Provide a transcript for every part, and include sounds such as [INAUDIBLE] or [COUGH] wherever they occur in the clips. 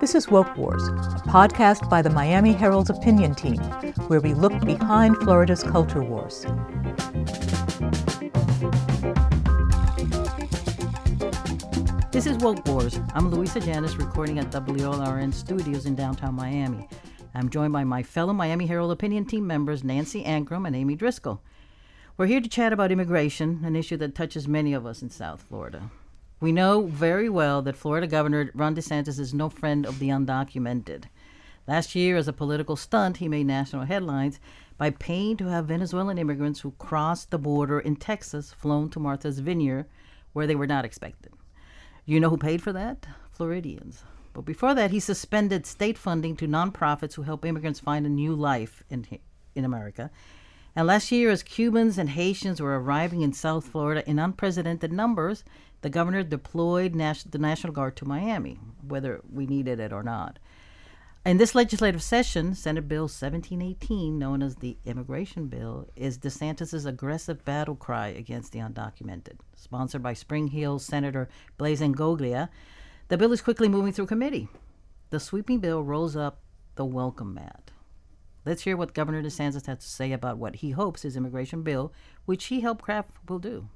This is Woke Wars, a podcast by the Miami Herald's opinion team, where we look behind Florida's culture wars. This is Woke Wars. I'm Luisa Yanez, recording at WLRN Studios in downtown Miami. I'm joined by my fellow Miami Herald opinion team members, Nancy Ancrum and Amy Driscoll. We're here to chat about immigration, an issue that touches many of us in South Florida. We know very well that Florida Governor Ron DeSantis is no friend of the undocumented. Last year, as a political stunt, he made national headlines by paying to have Venezuelan immigrants who crossed the border in Texas flown to Martha's Vineyard, where they were not expected. You know who paid for that? Floridians. But before that, he suspended state funding to nonprofits who help immigrants find a new life in, in America. And last year, as Cubans and Haitians were arriving in South Florida in unprecedented numbers, the governor deployed Nas- the National Guard to Miami, whether we needed it or not. In this legislative session, Senate Bill 1718, known as the Immigration Bill, is DeSantis' aggressive battle cry against the undocumented. Sponsored by Spring Hill Senator Blaise Ingoglia, the bill is quickly moving through committee. The sweeping bill rolls up the welcome mat. Let's hear what Governor DeSantis has to say about what he hopes his immigration bill, which he helped craft, will do.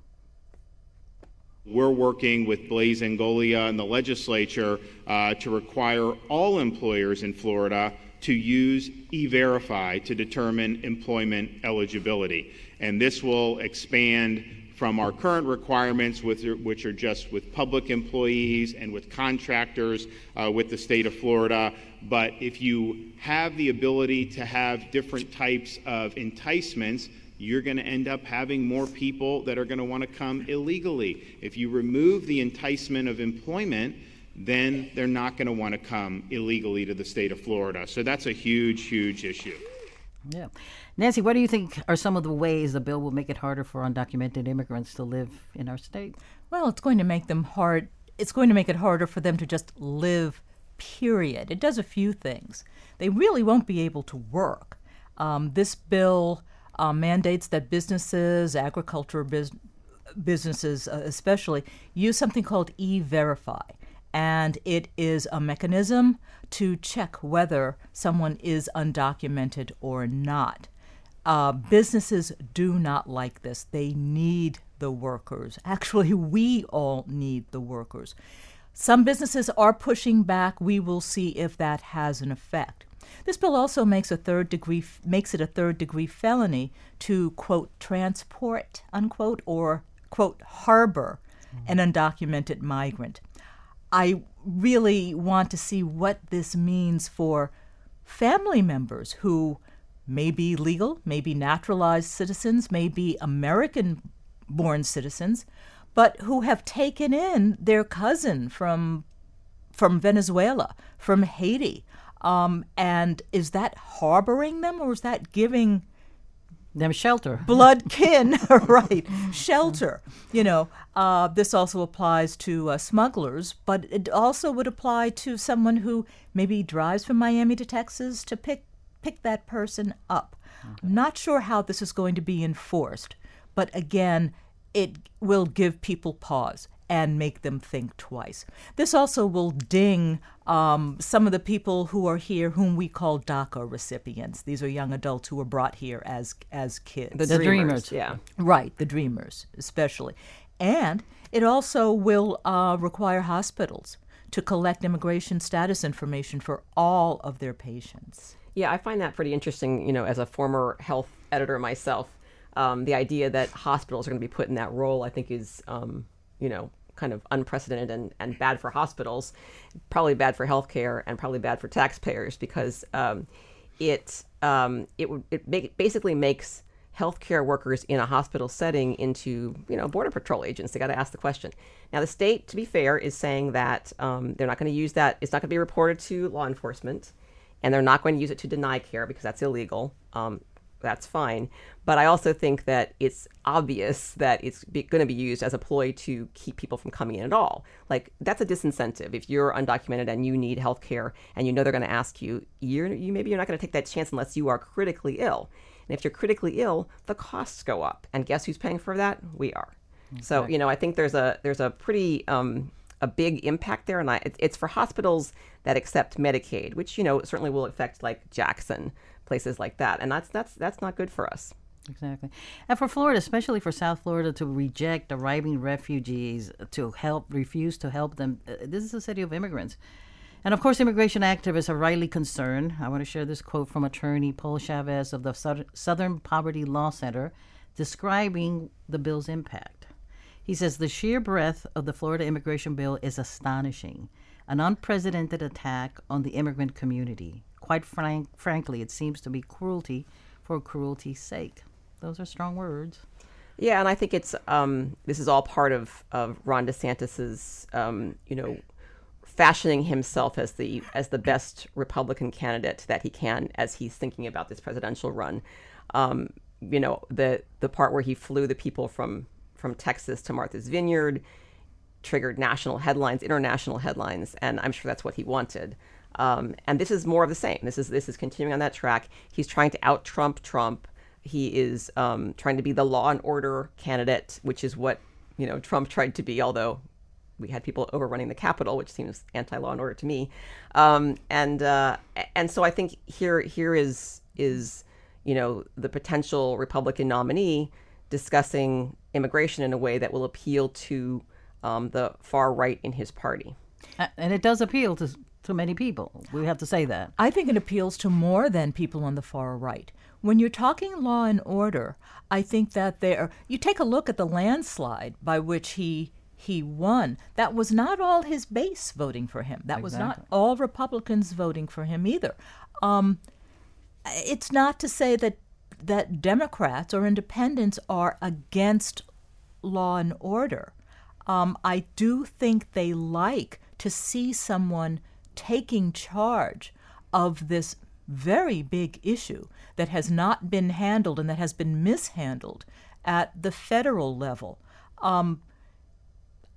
We're working with Blaise Ingoglia and the legislature uh, to require all employers in Florida to use E-Verify to determine employment eligibility. And this will expand from our current requirements, with, which are just with public employees and with contractors uh, with the state of Florida. But if you have the ability to have different types of enticements, you're going to end up having more people that are going to want to come illegally. If you remove the enticement of employment, then they're not going to want to come illegally to the state of Florida. So that's a huge, huge issue. Yeah. Nancy, what do you think are some of the ways the bill will make it harder for undocumented immigrants to live in our state? Well, it's going to make them hard. It's going to make it harder for them to just live, period. It does a few things. They really won't be able to work. Um, this bill uh, mandates that businesses, agriculture bus- businesses uh, especially, use something called e verify. And it is a mechanism to check whether someone is undocumented or not. Uh, businesses do not like this. They need the workers. [LAUGHS] Actually, we all need the workers. Some businesses are pushing back. We will see if that has an effect. This bill also makes a third degree makes it a third degree felony to quote transport unquote or quote harbor an undocumented migrant. I really want to see what this means for family members who may be legal, may be naturalized citizens, may be American born citizens, but who have taken in their cousin from from Venezuela, from Haiti. Um, and is that harboring them or is that giving them shelter? [LAUGHS] Blood kin, [LAUGHS] right? Shelter. You know, uh, this also applies to uh, smugglers, but it also would apply to someone who maybe drives from Miami to Texas to pick pick that person up. Okay. I'm not sure how this is going to be enforced, but again, it will give people pause and make them think twice. This also will ding um, some of the people who are here, whom we call DACA recipients. These are young adults who were brought here as as kids. The, the dreamers. dreamers, yeah, right, the dreamers especially, and it also will uh, require hospitals to collect immigration status information for all of their patients. Yeah, I find that pretty interesting. You know, as a former health editor myself, um, the idea that hospitals are going to be put in that role, I think, is um, you know kind of unprecedented and, and bad for hospitals, probably bad for healthcare, and probably bad for taxpayers because um, it um, it it make, basically makes healthcare workers in a hospital setting into you know border patrol agents. They got to ask the question. Now the state, to be fair, is saying that um, they're not going to use that. It's not going to be reported to law enforcement and they're not going to use it to deny care because that's illegal. That's fine. But I also think that it's obvious that it's going to be used as a ploy to keep people from coming in at all. Like that's a disincentive. If you're undocumented and you need health care and you know they're going to ask you, you're, you maybe you're not going to take that chance unless you are critically ill. And if you're critically ill, the costs go up. And guess who's paying for that? We are. So you know, I think there's a there's a pretty um, a big impact there, and I, it, it's for hospitals that accept Medicaid, which you know certainly will affect like Jackson, places like that, and that's that's that's not good for us. Exactly. And for Florida, especially for South Florida, to reject arriving refugees, to help, refuse to help them, uh, this is a city of immigrants. And of course, immigration activists are rightly concerned. I want to share this quote from attorney Paul Chavez of the Southern Poverty Law Center describing the bill's impact. He says the sheer breadth of the Florida immigration bill is astonishing, an unprecedented attack on the immigrant community. Quite frank, frankly, it seems to be cruelty for cruelty's sake. Those are strong words. Yeah, and I think it's um, this is all part of of Ron DeSantis's um, you know fashioning himself as the as the best Republican candidate that he can as he's thinking about this presidential run. Um, you know the the part where he flew the people from from Texas to Martha's Vineyard triggered national headlines, international headlines, and I'm sure that's what he wanted. Um, and this is more of the same. This is this is continuing on that track. He's trying to out Trump Trump. He is um, trying to be the law and order candidate, which is what you know Trump tried to be. Although we had people overrunning the Capitol, which seems anti-law and order to me. Um, and uh, and so I think here here is is you know the potential Republican nominee discussing immigration in a way that will appeal to um, the far right in his party. And it does appeal to to many people. We have to say that. I think it appeals to more than people on the far right. When you're talking law and order, I think that there you take a look at the landslide by which he he won. That was not all his base voting for him. That exactly. was not all Republicans voting for him either. Um, it's not to say that that Democrats or independents are against law and order. Um, I do think they like to see someone taking charge of this very big issue that has not been handled and that has been mishandled at the federal level. Um,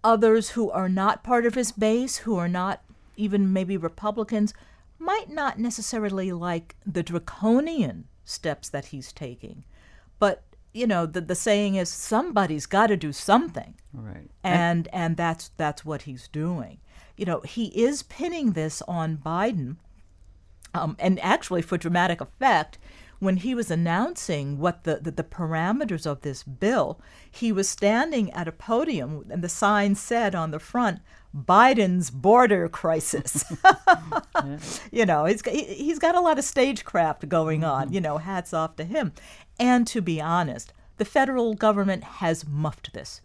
others who are not part of his base, who are not even maybe Republicans, might not necessarily like the draconian steps that he's taking. But you know, the the saying is somebody's got to do something, right? And and that's that's what he's doing you know, he is pinning this on Biden. Um, and actually, for dramatic effect, when he was announcing what the, the, the, parameters of this bill, he was standing at a podium and the sign said on the front, Biden's border crisis. [LAUGHS] You know, he's, he's got a lot of stagecraft going on, mm-hmm. you know, hats off to him. And to be honest, the federal government has muffed this.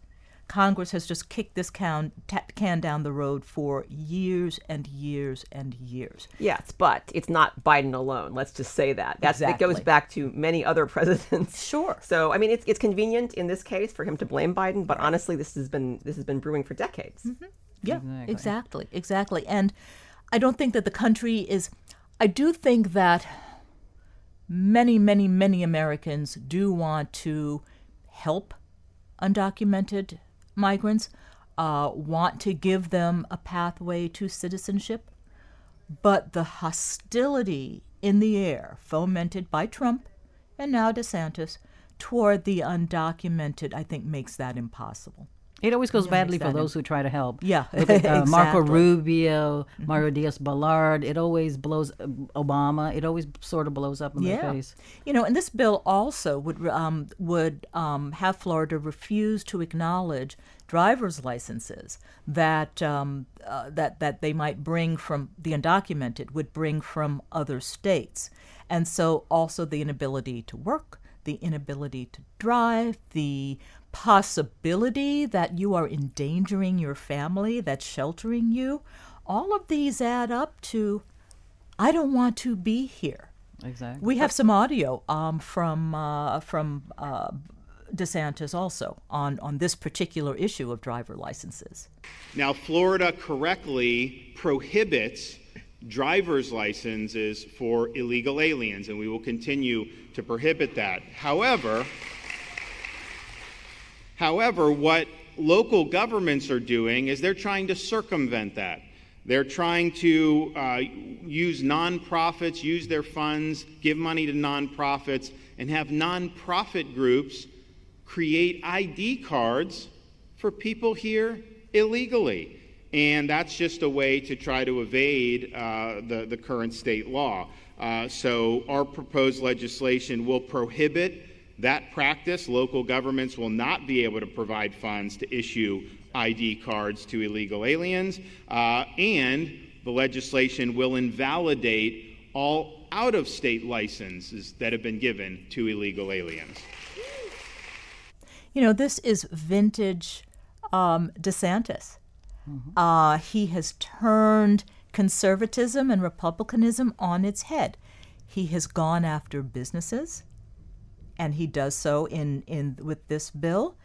Congress has just kicked this can, t- can down the road for years and years and years. Yes, but it's not Biden alone. Let's just say that. That's, exactly. It goes back to many other [LAUGHS] presidents. Sure. So I mean, it's it's convenient in this case for him to blame Biden, but honestly, this has been this has been brewing for decades. Mm-hmm. Yeah, exactly. exactly, exactly. And I don't think that the country is. I do think that many, many, many Americans do want to help undocumented migrants, uh, want to give them a pathway to citizenship. But the hostility in the air, fomented by Trump and now DeSantis, toward the undocumented, I think makes that impossible. It always goes yeah, badly for those who try to help. Yeah, uh, [LAUGHS] exactly. Marco Rubio, mm-hmm. Mario Diaz-Balart. It always blows uh, Obama. It always sort of blows up in yeah. their face. You know, and this bill also would um, would um, have Florida refuse to acknowledge driver's licenses that um, uh, that that they might bring from the undocumented would bring from other states, and so also the inability to work, the inability to drive, the possibility that you are endangering your family that's sheltering you, all of these add up to I don't want to be here. Exactly. We have some audio um, from uh, from uh, DeSantis also on, on this particular issue of driver licenses. Now, Florida correctly prohibits driver's licenses for illegal aliens, and we will continue to prohibit that. However, However, what local governments are doing is they're trying to circumvent that. They're trying to uh, use nonprofits, use their funds, give money to nonprofits, and have nonprofit groups create ID cards for people here illegally. And that's just a way to try to evade uh, the, the current state law. Uh, so, our proposed legislation will prohibit that practice. Local governments will not be able to provide funds to issue ID cards to illegal aliens, uh, and the legislation will invalidate all out of state licenses that have been given to illegal aliens. You know, this is vintage um, DeSantis. Mm-hmm. Uh, he has turned conservatism and republicanism on its head. He has gone after businesses, and he does so in, in with this bill.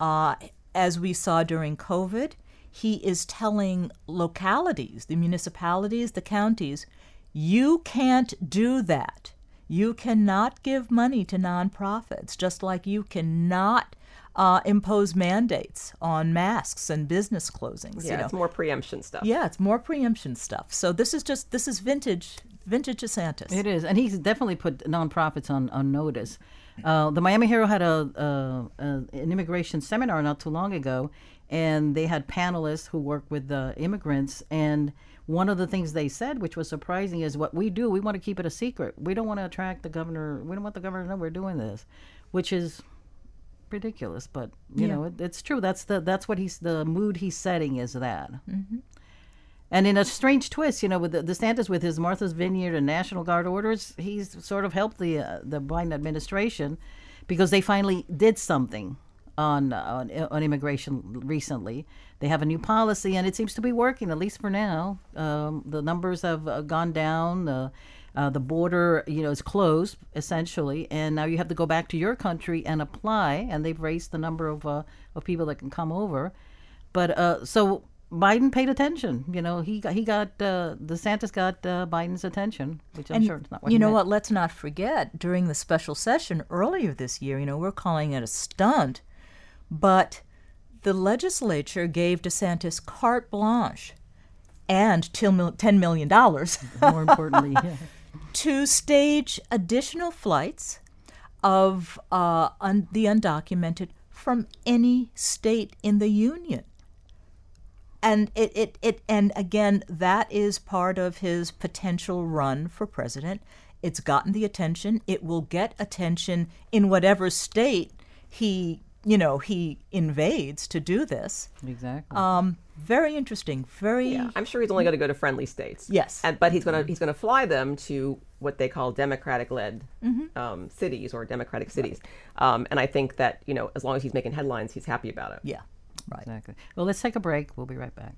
Uh, as we saw during COVID, he is telling localities, the municipalities, the counties, you can't do that. You cannot give money to nonprofits, just like you cannot uh, impose mandates on masks and business closings. Yeah, you know. it's more preemption stuff. Yeah, it's more preemption stuff. So this is just this is vintage, vintage DeSantis. It is, and he's definitely put nonprofits on on notice. Uh, the Miami Herald had a, a, a, an immigration seminar not too long ago, and they had panelists who work with the immigrants. And one of the things they said, which was surprising, is what we do. We want to keep it a secret. We don't want to attract the governor. We don't want the governor to know we're doing this, which is ridiculous, but you yeah. know it, it's true. That's the that's what he's the mood he's setting is that. Mm-hmm. And in a strange twist, you know, with the, DeSantis with his Martha's Vineyard and National Guard orders, he's sort of helped the uh, the Biden administration because they finally did something on, on on immigration recently. They have a new policy, and it seems to be working at least for now. Um, the numbers have uh, gone down. The uh, the border, you know, is closed essentially, and now you have to go back to your country and apply. And they've raised the number of uh, of people that can come over. But uh, so Biden paid attention. You know, he got he got uh, DeSantis got uh, Biden's attention, which I'm and sure it's not. What you know meant. what? Let's not forget during the special session earlier this year. You know, we're calling it a stunt, but the legislature gave DeSantis carte blanche and $10 million. [LAUGHS] More importantly, yeah [LAUGHS] to stage additional flights of uh, un- the undocumented from any state in the union. And it, it, it and again that is part of his potential run for president. It's gotten the attention. It will get attention in whatever state he you know he invades to do this. Exactly. Um, very interesting. Very. Yeah, I'm sure he's only going to go to friendly states. Yes. And, but he's going to he's going to fly them to what they call Democratic-led mm-hmm. um, cities or Democratic cities. Right. Um, and I think that you know as long as he's making headlines, he's happy about it. Yeah. Right. Exactly. Well, let's take a break. We'll be right back.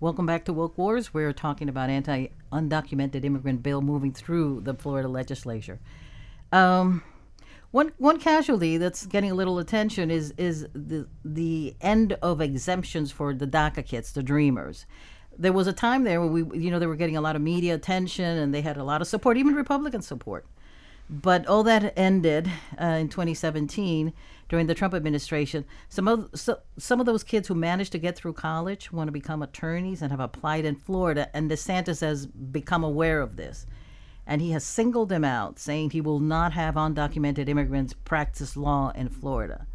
Welcome back to Woke Wars. We're talking about anti-undocumented immigrant bill moving through the Florida legislature. Um, one one casualty that's getting a little attention is is the the end of exemptions for the DACA kids, the Dreamers. There was a time there where we, you know, they were getting a lot of media attention and they had a lot of support, even Republican support. But all that ended uh, in 2017 during the Trump administration. Some of so, some of those kids who managed to get through college want to become attorneys and have applied in Florida, and DeSantis has become aware of this and he has singled them out, saying he will not have undocumented immigrants practice law in Florida.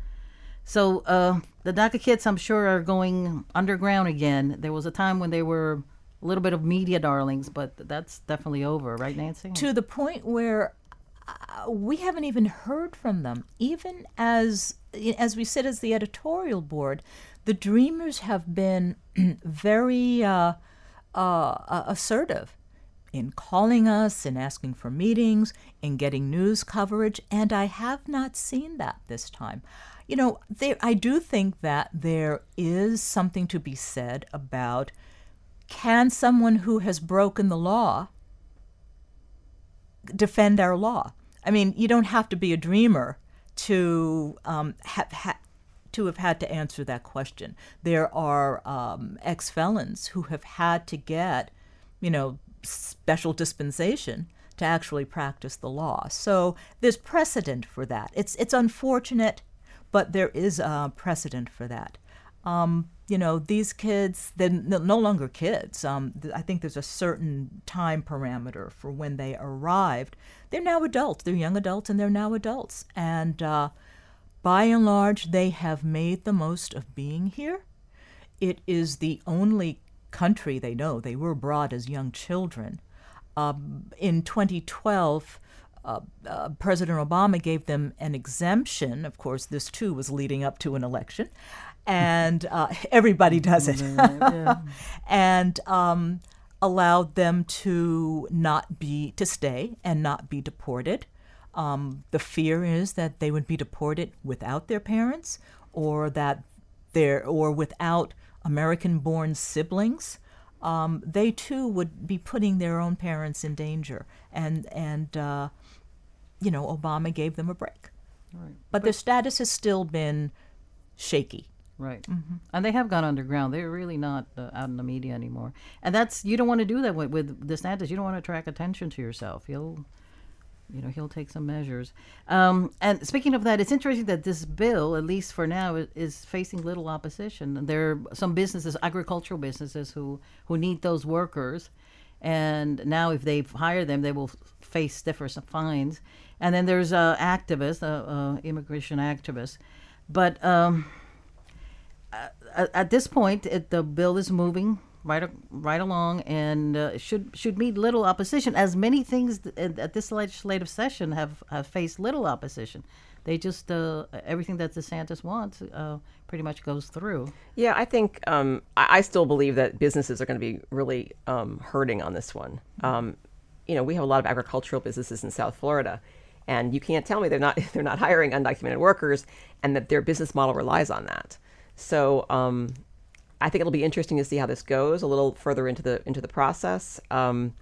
So uh, the DACA kids, I'm sure, are going underground again. There was a time when they were a little bit of media darlings, but that's definitely over, right, Nancy? To the point where uh, we haven't even heard from them, even as as we sit as the editorial board. The Dreamers have been [CLEARS THROAT] very uh, uh assertive in calling us, in asking for meetings, in getting news coverage, and I have not seen that this time. You know, there, I do think that there is something to be said about can someone who has broken the law defend our law? I mean, you don't have to be a dreamer to um, have ha- to have had to answer that question. There are um, ex felons who have had to get, you know, special dispensation to actually practice the law. So there's precedent for that. It's it's unfortunate, but there is a precedent for that. Um, you know, these kids, they're no longer kids. Um, I think there's a certain time parameter for when they arrived. They're now adults. They're young adults and they're now adults. And uh, by and large, they have made the most of being here. It is the only country they know. They were brought as young children. Um, in 2012, uh, uh, President Obama gave them an exemption. Of course, this too was leading up to an election, and uh, [LAUGHS] everybody does it, [LAUGHS] and um, allowed them to not be to stay and not be deported. Um, the fear is that they would be deported without their parents, or that their or without American-born siblings. Um, they too would be putting their own parents in danger, and and uh, you know Obama gave them a break, Right. but their status has still been shaky. Right. Mm-hmm. And they have gone underground. They're really not uh, out in the media anymore. And that's you don't want to do that with, with DeSantis. You don't want to attract attention to yourself. He'll, you know, he'll take some measures. Um, and speaking of that, it's interesting that this bill, at least for now, is, is facing little opposition. There are some businesses, agricultural businesses, who who need those workers, and now if they hire them, they will face stiffer fines. And then there's uh, activists, uh, uh, immigration activists, but. Um, at, at this point, it, the bill is moving right right along and uh, should should meet little opposition. As many things th- at this legislative session have, have faced little opposition. They just uh, everything that DeSantis wants uh, pretty much goes through. Yeah, I think um, I, I still believe that businesses are going to be really um, hurting on this one. Um, you know, we have a lot of agricultural businesses in South Florida, and you can't tell me they're not [LAUGHS] they're not hiring undocumented workers, and that their business model relies on that. So um, I think it'll be interesting to see how this goes a little further into the into the process. Um,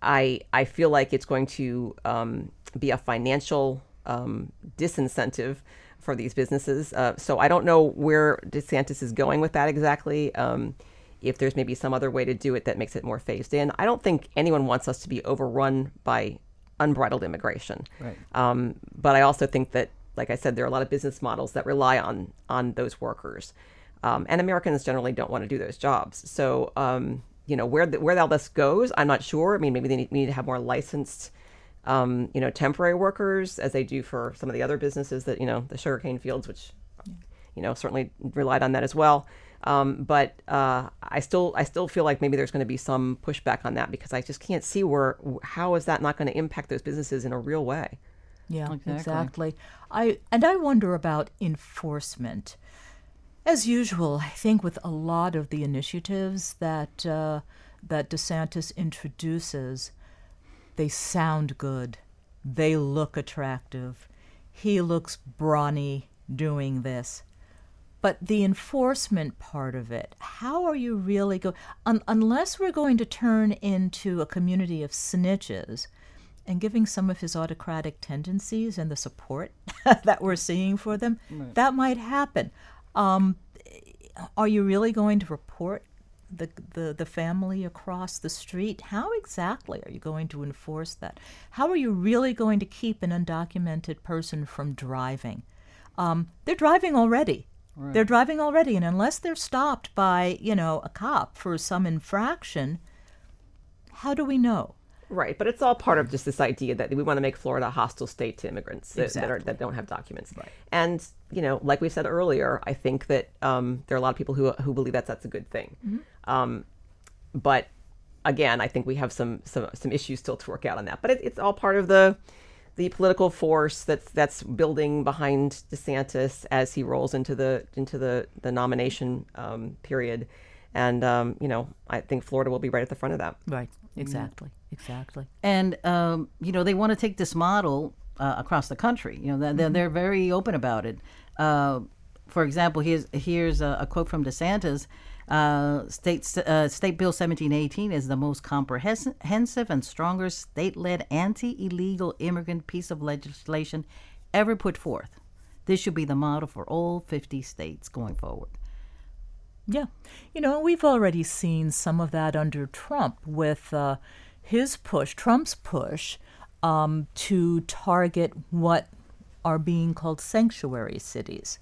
I I feel like it's going to um, be a financial um, disincentive for these businesses. Uh, so I don't know where DeSantis is going with that exactly. Um, if there's maybe some other way to do it that makes it more phased in, I don't think anyone wants us to be overrun by unbridled immigration. Right. Um, but I also think that, like I said, there are a lot of business models that rely on on those workers, um, and Americans generally don't want to do those jobs. So, um, you know, where the, where all this goes, I'm not sure. I mean, maybe they need, need to have more licensed, um, you know, temporary workers, as they do for some of the other businesses that you know, the sugarcane fields, which, you know, certainly relied on that as well. Um, but uh, I still I still feel like maybe there's going to be some pushback on that because I just can't see where how is that not going to impact those businesses in a real way. Yeah, Exactly. exactly. I and I wonder about enforcement. As usual, I think with a lot of the initiatives that uh, that DeSantis introduces, they sound good. They look attractive. He looks brawny doing this. But the enforcement part of it, how are you really going? Un- unless we're going to turn into a community of snitches and giving some of his autocratic tendencies and the support [LAUGHS] that we're seeing for them, that might happen. Um, are you really going to report the, the the family across the street? How exactly are you going to enforce that? How are you really going to keep an undocumented person from driving? Um, they're driving already. They're driving already, and unless they're stopped by you know a cop for some infraction, how do we know? Right, but it's all part of just this idea that we want to make Florida a hostile state to immigrants that, that, are, that don't have documents. And you know, like we said earlier, I think that um, there are a lot of people who who believe that that's a good thing. Um, but again, I think we have some some some issues still to work out on that. But it, it's all part of the the political force that's that's building behind DeSantis as he rolls into the into the the nomination um, period. And um, you know, I think Florida will be right at the front of that. Right. Exactly. Exactly. And um, you know they want to take this model uh, across the country. You know they're, they're, they're very open about it. Uh, for example, here's here's a, a quote from DeSantis. Uh, state uh, State Bill 1718 is the most comprehensive and strongest state-led anti-illegal immigrant piece of legislation ever put forth. This should be the model for all 50 states going forward. Yeah. You know, we've already seen some of that under Trump with uh, his push, Trump's push, um, to target what are being called sanctuary cities.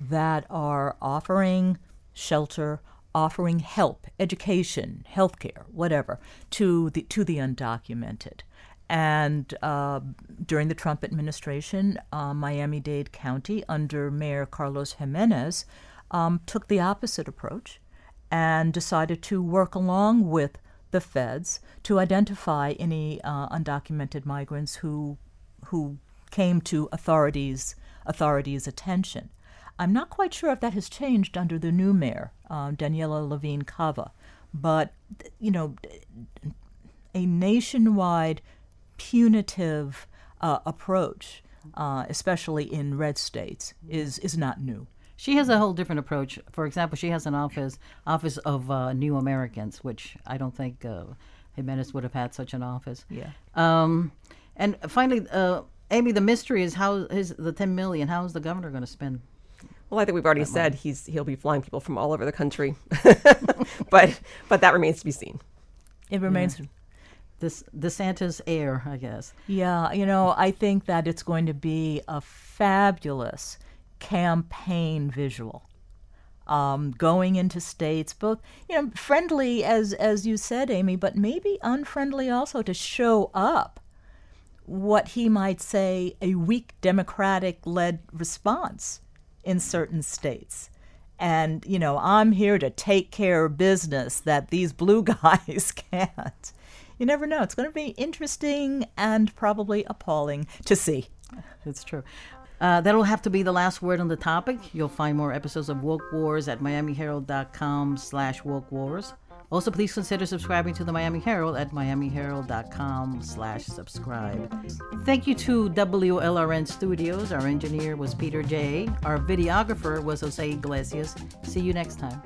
that are offering shelter, offering help, education, healthcare, whatever, to the to the undocumented. And uh, during the Trump administration, uh, Miami Dade County, under Mayor Carlos Jimenez, um, took the opposite approach and decided to work along with the feds to identify any uh, undocumented migrants who who came to authorities authorities' attention. I'm not quite sure if that has changed under the new mayor, uh, Daniela Levine Cava, but you know, a nationwide punitive uh, approach, uh, especially in red states, is is not new. She has a whole different approach. For example, she has an office office of uh, New Americans, which I don't think uh, Jimenez would have had such an office. Yeah. Um, and finally, uh, Amy, the mystery is how is the ten million. How is the governor going to spend? Well, I think we've already said he's he'll be flying people from all over the country, [LAUGHS] but but that remains to be seen. It remains. This DeSantis air, I guess. Yeah, you know, I think that it's going to be a fabulous campaign visual. Um, going into states, both you know, friendly as as you said, Amy, but maybe unfriendly also to show up what he might say a weak Democratic led response in certain states. And, you know, I'm here to take care of business that these blue [LAUGHS] guys can't. You never know. It's going to be interesting and probably appalling to see. It's true. Uh, that'll have to be the last word on the topic. You'll find more episodes of Woke Wars at miamiherald.com slash woke wars. Also, please consider subscribing to the Miami Herald at miamiherald.com slash subscribe. Thank you to WLRN Studios. Our engineer was Peter J. Our videographer was Jose Iglesias. See you next time.